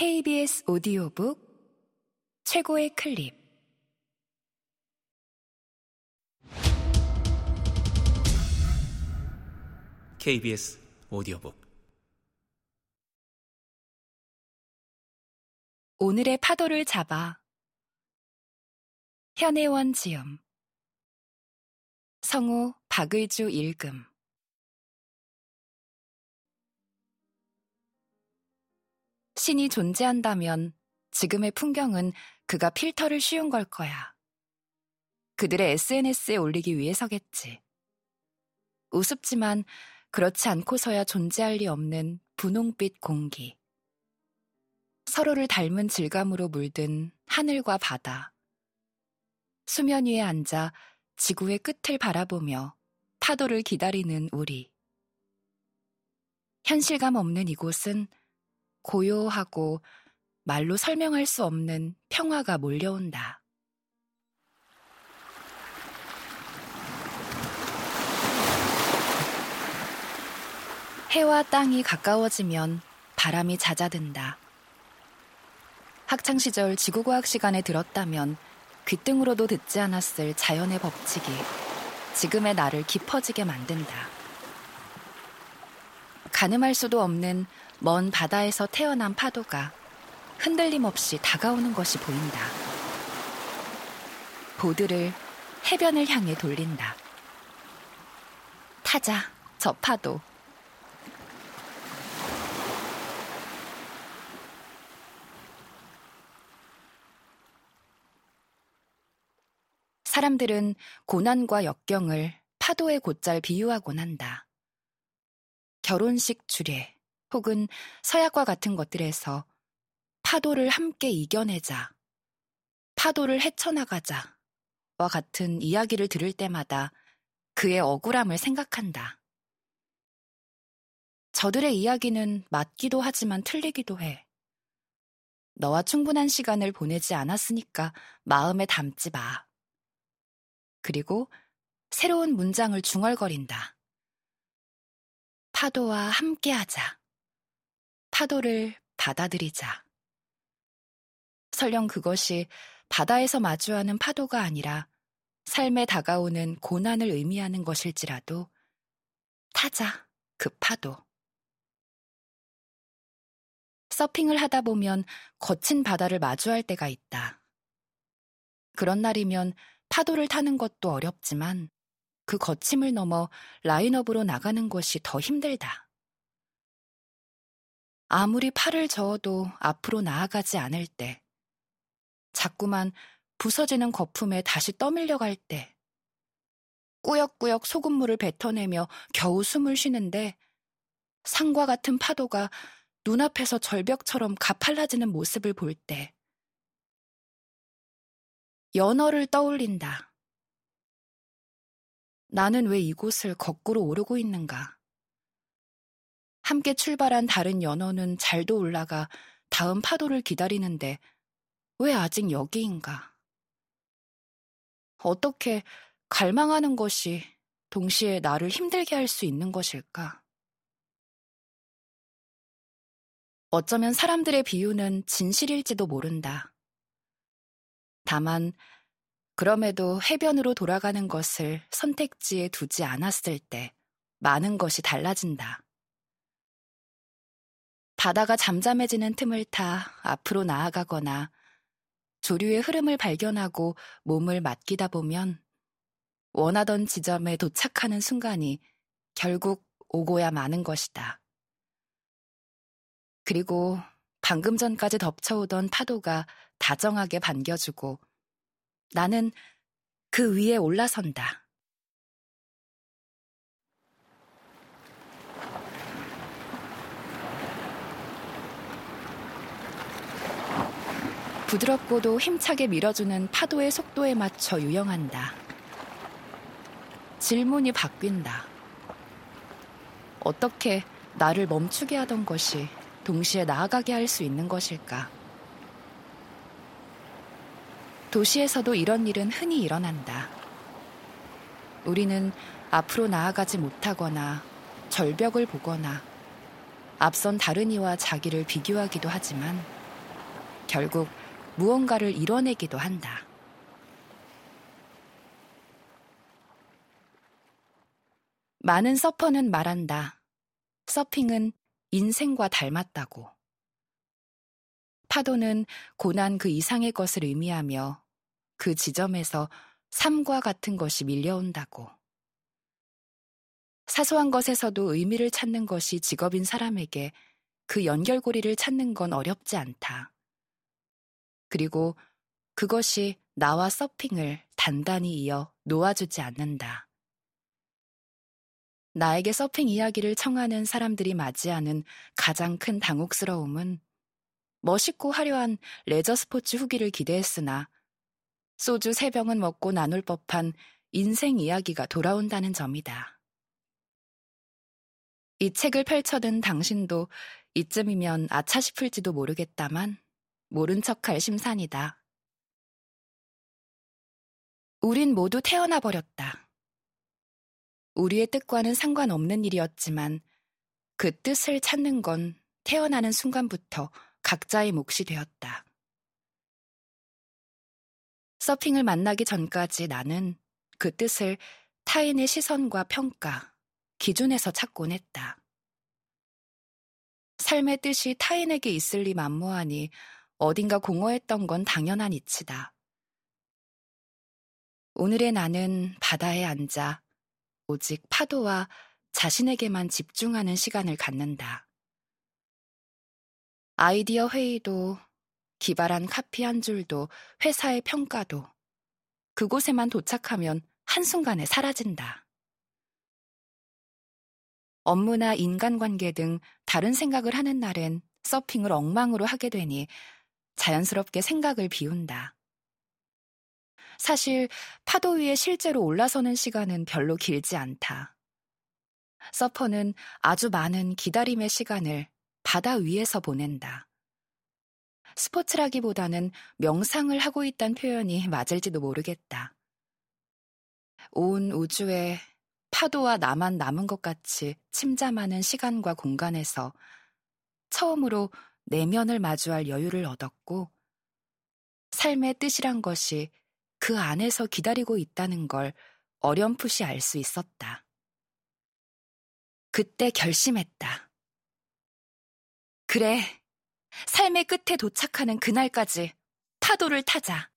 KBS 오디오북 최고의 클립. KBS 오디오북. 오늘의 파도를 잡아 현혜원 지음 성우 박의주 읽음 신이 존재한다면 지금의 풍경은 그가 필터를 씌운 걸 거야. 그들의 SNS에 올리기 위해서겠지. 우습지만 그렇지 않고서야 존재할 리 없는 분홍빛 공기. 서로를 닮은 질감으로 물든 하늘과 바다. 수면 위에 앉아 지구의 끝을 바라보며 파도를 기다리는 우리. 현실감 없는 이곳은 고요하고 말로 설명할 수 없는 평화가 몰려온다. 해와 땅이 가까워지면 바람이 잦아든다. 학창시절 지구과학 시간에 들었다면 귀등으로도 듣지 않았을 자연의 법칙이 지금의 나를 깊어지게 만든다. 가늠할 수도 없는 먼 바다에서 태어난 파도가 흔들림 없이 다가오는 것이 보인다. 보드를 해변을 향해 돌린다. 타자, 저 파도. 사람들은 고난과 역경을 파도의 곧잘 비유하곤 한다. 결혼식 주례 혹은 서약과 같은 것들에서 파도를 함께 이겨내자, 파도를 헤쳐나가자 와 같은 이야기를 들을 때마다 그의 억울함을 생각한다. 저들의 이야기는 맞기도 하지만 틀리기도 해. 너와 충분한 시간을 보내지 않았으니까 마음에 담지 마. 그리고 새로운 문장을 중얼거린다. 파도와 함께하자. 파도를 받아들이자. 설령 그것이 바다에서 마주하는 파도가 아니라 삶에 다가오는 고난을 의미하는 것일지라도 타자, 그 파도. 서핑을 하다 보면 거친 바다를 마주할 때가 있다. 그런 날이면 파도를 타는 것도 어렵지만 그 거침을 넘어 라인업으로 나가는 것이 더 힘들다. 아무리 팔을 저어도 앞으로 나아가지 않을 때, 자꾸만 부서지는 거품에 다시 떠밀려 갈 때, 꾸역꾸역 소금물을 뱉어내며 겨우 숨을 쉬는데 상과 같은 파도가 눈앞에서 절벽처럼 가팔라지는 모습을 볼 때, 연어를 떠올린다. 나는 왜 이곳을 거꾸로 오르고 있는가? 함께 출발한 다른 연어는 잘도 올라가 다음 파도를 기다리는데 왜 아직 여기인가? 어떻게 갈망하는 것이 동시에 나를 힘들게 할 수 있는 것일까? 어쩌면 사람들의 비유는 진실일지도 모른다. 다만, 그럼에도 해변으로 돌아가는 것을 선택지에 두지 않았을 때 많은 것이 달라진다. 바다가 잠잠해지는 틈을 타 앞으로 나아가거나 조류의 흐름을 발견하고 몸을 맡기다 보면 원하던 지점에 도착하는 순간이 결국 오고야 마는 것이다. 그리고 방금 전까지 덮쳐오던 파도가 다정하게 반겨주고 나는 그 위에 올라선다. 부드럽고도 힘차게 밀어주는 파도의 속도에 맞춰 유영한다. 질문이 바뀐다. 어떻게 나를 멈추게 하던 것이 동시에 나아가게 할 수 있는 것일까? 도시에서도 이런 일은 흔히 일어난다. 우리는 앞으로 나아가지 못하거나 절벽을 보거나 앞선 다른 이와 자기를 비교하기도 하지만 결국 무언가를 이뤄내기도 한다. 많은 서퍼는 말한다. 서핑은 인생과 닮았다고. 파도는 고난 그 이상의 것을 의미하며 그 지점에서 삶과 같은 것이 밀려온다고. 사소한 것에서도 의미를 찾는 것이 직업인 사람에게 그 연결고리를 찾는 건 어렵지 않다. 그리고 그것이 나와 서핑을 단단히 이어 놓아주지 않는다. 나에게 서핑 이야기를 청하는 사람들이 맞이하는 가장 큰 당혹스러움은 멋있고 화려한 레저 스포츠 후기를 기대했으나 소주 세 병은 먹고 나눌 법한 인생 이야기가 돌아온다는 점이다. 이 책을 펼쳐든 당신도 이쯤이면 아차 싶을지도 모르겠다만 모른 척할 심산이다. 우린 모두 태어나 버렸다. 우리의 뜻과는 상관없는 일이었지만 그 뜻을 찾는 건 태어나는 순간부터 각자의 몫이 되었다. 서핑을 만나기 전까지 나는 그 뜻을 타인의 시선과 평가, 기준에서 찾곤 했다. 삶의 뜻이 타인에게 있을 리 만무하니 어딘가 공허했던 건 당연한 이치다. 오늘의 나는 바다에 앉아 오직 파도와 자신에게만 집중하는 시간을 갖는다. 아이디어 회의도 기발한 카피 한 줄도 회사의 평가도 그곳에만 도착하면 한순간에 사라진다. 업무나 인간관계 등 다른 생각을 하는 날엔 서핑을 엉망으로 하게 되니 자연스럽게 생각을 비운다. 사실 파도 위에 실제로 올라서는 시간은 별로 길지 않다. 서퍼는 아주 많은 기다림의 시간을 바다 위에서 보낸다. 스포츠라기보다는 명상을 하고 있다는 표현이 맞을지도 모르겠다. 온 우주에 파도와 나만 남은 것 같이 침잠하는 시간과 공간에서 처음으로 내면을 마주할 여유를 얻었고, 삶의 뜻이란 것이 그 안에서 기다리고 있다는 걸 어렴풋이 알 수 있었다. 그때 결심했다. 그래, 삶의 끝에 도착하는 그날까지 파도를 타자.